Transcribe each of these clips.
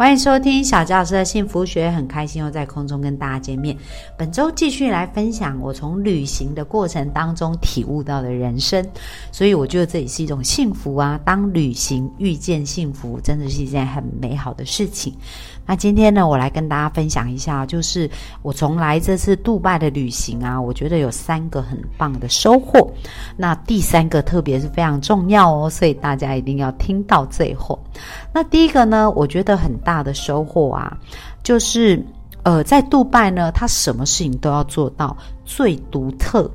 欢迎收听小教师的幸福学，很开心又在空中跟大家见面。本周继续来分享我从旅行的过程当中体悟到的人生，所以我觉得这也是一种幸福啊！当旅行遇见幸福，真的是一件很美好的事情。那今天呢，我来跟大家分享一下，就是我从来这次杜拜的旅行啊，我觉得有三个很棒的收获。那第三个特别是非常重要哦，所以大家一定要听到最后。那第一个呢，我觉得很大的收获啊，就是呃，在杜拜呢，他什么事情都要做到最独特。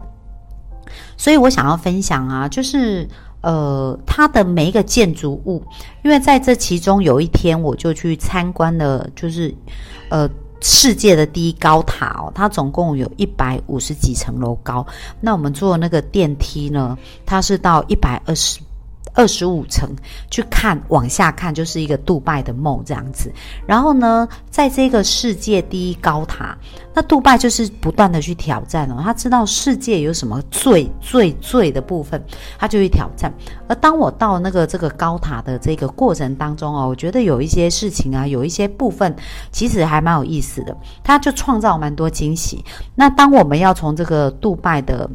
所以我想要分享啊，就是。呃，它的每一个建筑物，因为在这其中有一天，我就去参观了，就是呃世界的第一高塔哦，它总共有一百五十几层楼高。那我们坐那个电梯呢，它是到一百二十。二十五层去看，往下看就是一个杜拜的梦这样子。然后呢，在这个世界第一高塔，那杜拜就是不断的去挑战哦。他知道世界有什么最最最的部分，他就去挑战。而当我到那个这个高塔的这个过程当中哦，我觉得有一些事情啊，有一些部分其实还蛮有意思的，他就创造蛮多惊喜。那当我们要从这个杜拜的。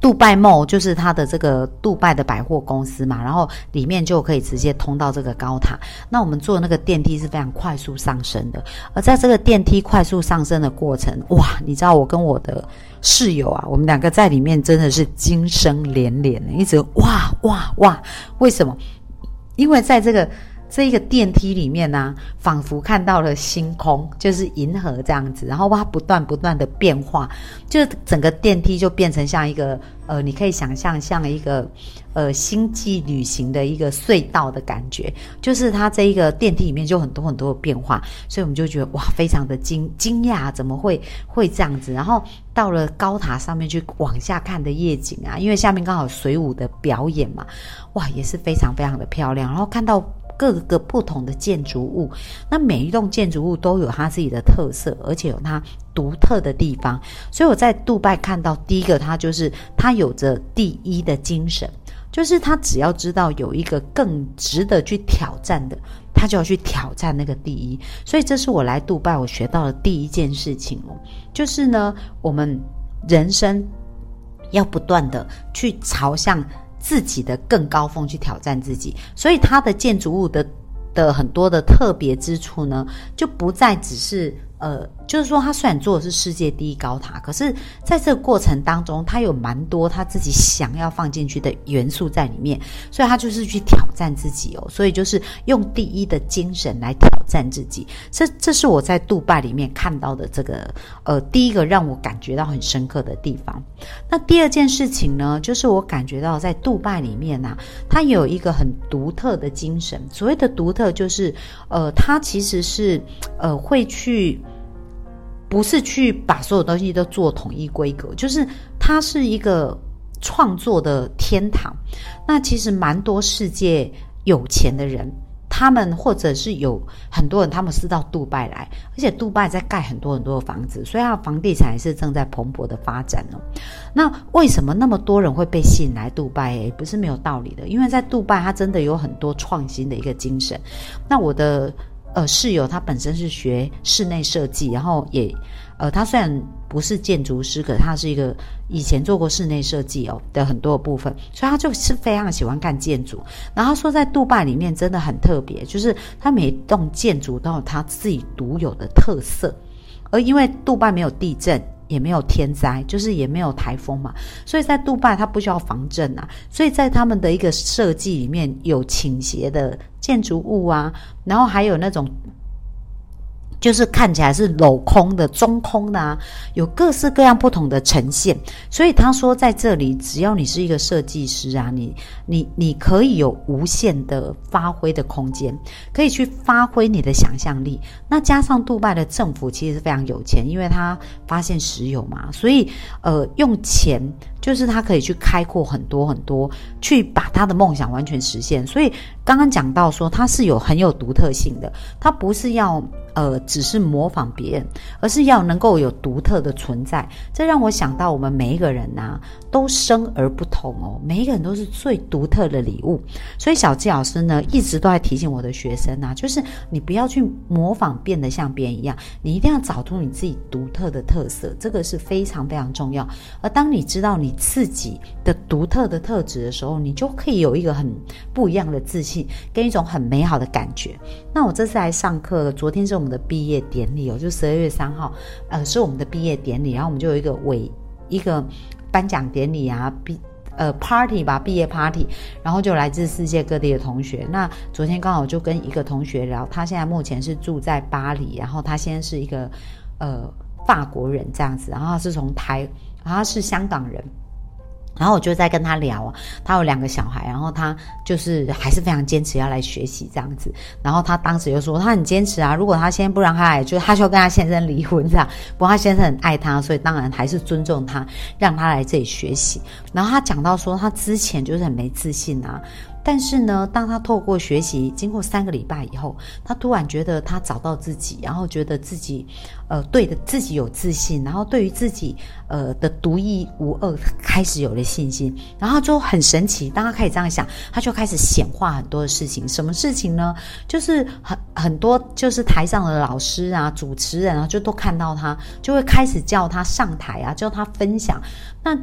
杜拜梦就是它的这个杜拜的百货公司嘛，然后里面就可以直接通到这个高塔。那我们坐那个电梯是非常快速上升的，而在这个电梯快速上升的过程，哇，你知道我跟我的室友啊，我们两个在里面真的是惊声连连，一直哇哇哇！为什么？因为在这个。这一个电梯里面呢，仿佛看到了星空，就是银河这样子，然后它不断不断的变化，就整个电梯就变成像一个呃，你可以想象像一个呃星际旅行的一个隧道的感觉，就是它这一个电梯里面就很多很多的变化，所以我们就觉得哇，非常的惊惊讶，怎么会会这样子？然后到了高塔上面去往下看的夜景啊，因为下面刚好水舞的表演嘛，哇，也是非常非常的漂亮，然后看到。各个不同的建筑物，那每一栋建筑物都有它自己的特色，而且有它独特的地方。所以我在杜拜看到第一个，它就是它有着第一的精神，就是他只要知道有一个更值得去挑战的，他就要去挑战那个第一。所以这是我来杜拜我学到的第一件事情哦，就是呢，我们人生要不断的去朝向。自己的更高峰去挑战自己，所以它的建筑物的的很多的特别之处呢，就不再只是。呃，就是说，他虽然做的是世界第一高塔，可是在这个过程当中，他有蛮多他自己想要放进去的元素在里面，所以他就是去挑战自己哦，所以就是用第一的精神来挑战自己。这这是我在杜拜里面看到的这个呃第一个让我感觉到很深刻的地方。那第二件事情呢，就是我感觉到在杜拜里面呢，它有一个很独特的精神。所谓的独特，就是呃，它其实是呃会去。不是去把所有东西都做统一规格，就是它是一个创作的天堂。那其实蛮多世界有钱的人，他们或者是有很多人，他们是到杜拜来，而且杜拜在盖很多很多的房子，所以它房地产是正在蓬勃的发展哦。那为什么那么多人会被吸引来杜拜？也，不是没有道理的，因为在杜拜它真的有很多创新的一个精神。那我的。呃，室友他本身是学室内设计，然后也，呃，他虽然不是建筑师，可他是一个以前做过室内设计哦的很多部分，所以他就是非常喜欢干建筑。然后说在杜拜里面真的很特别，就是他每栋建筑都有他自己独有的特色，而因为杜拜没有地震。也没有天灾，就是也没有台风嘛，所以在杜拜它不需要防震啊，所以在他们的一个设计里面有倾斜的建筑物啊，然后还有那种。就是看起来是镂空的、中空的啊，有各式各样不同的呈现。所以他说，在这里，只要你是一个设计师啊，你、你、你可以有无限的发挥的空间，可以去发挥你的想象力。那加上杜拜的政府其实是非常有钱，因为他发现石油嘛，所以呃，用钱。就是他可以去开阔很多很多，去把他的梦想完全实现。所以刚刚讲到说，他是有很有独特性的，他不是要。呃，只是模仿别人，而是要能够有独特的存在。这让我想到，我们每一个人呐，都生而不同哦。每一个人都是最独特的礼物。所以小纪老师呢，一直都在提醒我的学生啊，就是你不要去模仿，变得像别人一样，你一定要找出你自己独特的特色，这个是非常非常重要。而当你知道你自己的独特的特质的时候，你就可以有一个很不一样的自信，跟一种很美好的感觉。那我这次来上课，昨天是我们。的毕业典礼哦，就十二月三号，呃，是我们的毕业典礼，然后我们就有一个尾一个颁奖典礼啊，毕呃 party 吧，毕业 party，然后就来自世界各地的同学。那昨天刚好就跟一个同学聊，他现在目前是住在巴黎，然后他现在是一个呃法国人这样子，然后他是从台，然后他是香港人。然后我就在跟他聊啊，他有两个小孩，然后他就是还是非常坚持要来学习这样子。然后他当时就说他很坚持啊，如果他先不让他来，就他就跟他先生离婚这样。不过他先生很爱他，所以当然还是尊重他，让他来这里学习。然后他讲到说他之前就是很没自信啊。但是呢，当他透过学习，经过三个礼拜以后，他突然觉得他找到自己，然后觉得自己，呃，对的自己有自信，然后对于自己，呃的独一无二开始有了信心，然后就很神奇。当他开始这样想，他就开始显化很多的事情。什么事情呢？就是很很多，就是台上的老师啊、主持人啊，就都看到他，就会开始叫他上台啊，叫他分享。那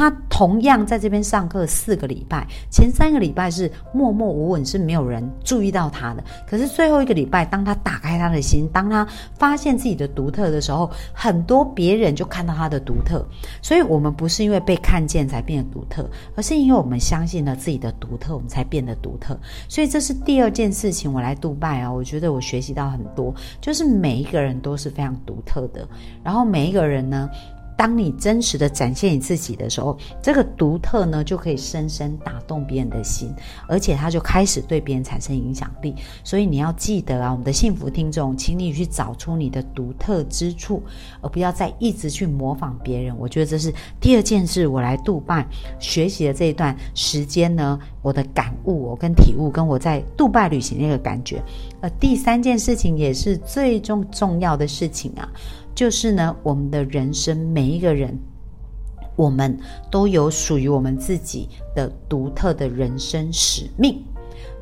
他同样在这边上课四个礼拜，前三个礼拜是默默无闻，是没有人注意到他的。可是最后一个礼拜，当他打开他的心，当他发现自己的独特的时候，很多别人就看到他的独特。所以，我们不是因为被看见才变得独特，而是因为我们相信了自己的独特，我们才变得独特。所以，这是第二件事情。我来杜拜啊，我觉得我学习到很多，就是每一个人都是非常独特的。然后，每一个人呢？当你真实的展现你自己的时候，这个独特呢就可以深深打动别人的心，而且他就开始对别人产生影响力。所以你要记得啊，我们的幸福听众，请你去找出你的独特之处，而不要再一直去模仿别人。我觉得这是第二件事。我来杜拜学习的这一段时间呢，我的感悟，我跟体悟，跟我在杜拜旅行那个感觉。呃，第三件事情也是最重重要的事情啊。就是呢，我们的人生每一个人，我们都有属于我们自己的独特的人生使命。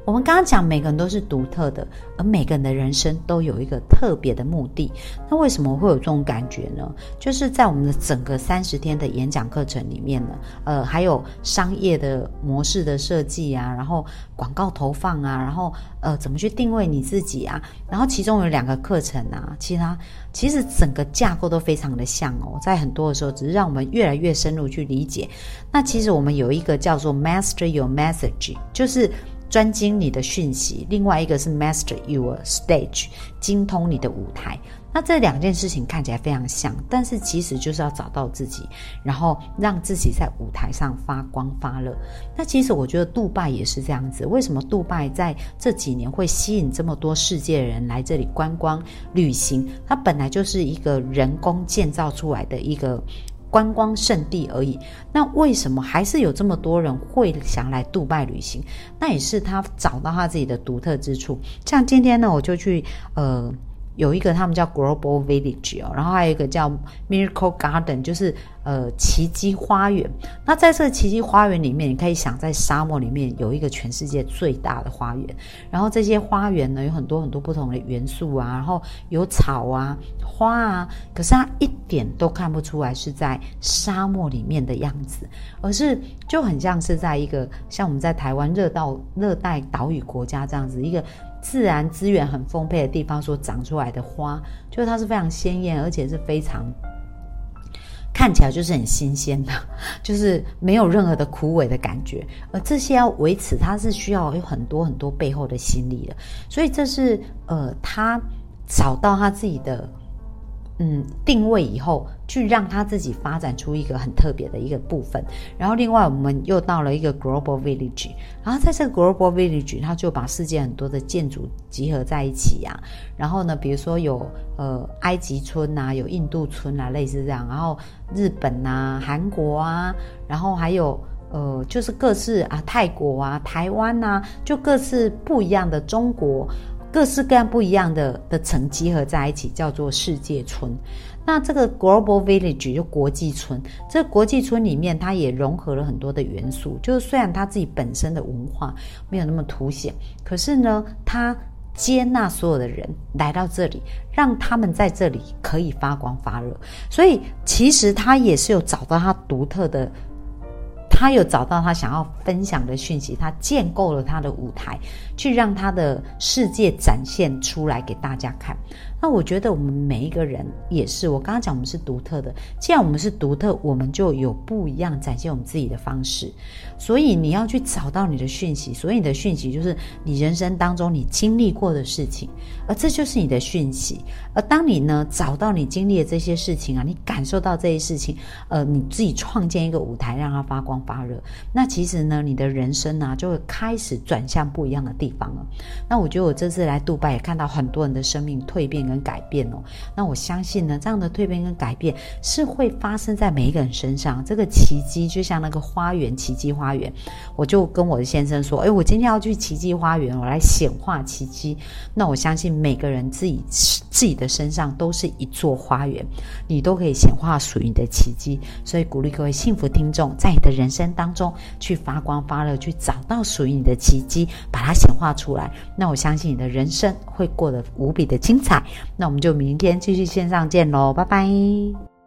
我们刚刚讲，每个人都是独特的，而每个人的人生都有一个特别的目的。那为什么会有这种感觉呢？就是在我们的整个三十天的演讲课程里面呢，呃，还有商业的模式的设计啊，然后广告投放啊，然后呃，怎么去定位你自己啊？然后其中有两个课程啊，其他其实整个架构都非常的像哦，在很多的时候，只是让我们越来越深入去理解。那其实我们有一个叫做 Master Your Message，就是。专精你的讯息，另外一个是 master your stage，精通你的舞台。那这两件事情看起来非常像，但是其实就是要找到自己，然后让自己在舞台上发光发热。那其实我觉得杜拜也是这样子。为什么杜拜在这几年会吸引这么多世界人来这里观光旅行？它本来就是一个人工建造出来的一个。观光胜地而已，那为什么还是有这么多人会想来杜拜旅行？那也是他找到他自己的独特之处。像今天呢，我就去呃。有一个他们叫 Global Village 哦，然后还有一个叫 Miracle Garden，就是呃奇迹花园。那在这个奇迹花园里面，你可以想在沙漠里面有一个全世界最大的花园。然后这些花园呢有很多很多不同的元素啊，然后有草啊、花啊，可是它一点都看不出来是在沙漠里面的样子，而是就很像是在一个像我们在台湾热到热带岛屿国家这样子一个。自然资源很丰沛的地方所长出来的花，就是它是非常鲜艳，而且是非常看起来就是很新鲜的，就是没有任何的枯萎的感觉。而这些要维持，它是需要有很多很多背后的心力的。所以这是呃，他找到他自己的嗯定位以后，去让他自己发展出一个很特别的一个部分。然后另外我们又到了一个 global village，然后在这个 global village，他就把世界很多的建筑集合在一起呀。然后呢，比如说有呃埃及村呐，有印度村啊，类似这样。然后日本呐、韩国啊，然后还有。呃，就是各式啊，泰国啊，台湾呐，就各式不一样的中国，各式各样不一样的的层集合在一起，叫做世界村。那这个 Global Village 就国际村，这国际村里面，它也融合了很多的元素。就是虽然它自己本身的文化没有那么凸显，可是呢，它接纳所有的人来到这里，让他们在这里可以发光发热。所以其实它也是有找到它独特的。他有找到他想要分享的讯息，他建构了他的舞台，去让他的世界展现出来给大家看。那我觉得我们每一个人也是，我刚刚讲我们是独特的。既然我们是独特，我们就有不一样展现我们自己的方式。所以你要去找到你的讯息，所以你的讯息就是你人生当中你经历过的事情，而这就是你的讯息。而当你呢找到你经历的这些事情啊，你感受到这些事情，呃，你自己创建一个舞台让它发光发热，那其实呢你的人生呢就会开始转向不一样的地方了。那我觉得我这次来杜拜也看到很多人的生命蜕变。跟改变哦，那我相信呢，这样的蜕变跟改变是会发生在每一个人身上。这个奇迹就像那个花园，奇迹花园，我就跟我的先生说：“哎，我今天要去奇迹花园，我来显化奇迹。”那我相信每个人自己自己的身上都是一座花园，你都可以显化属于你的奇迹。所以鼓励各位幸福听众，在你的人生生当中去发光发热，去找到属于你的奇迹，把它显化出来。那我相信你的人生会过得无比的精彩。那我们就明天继续线上见喽，拜拜。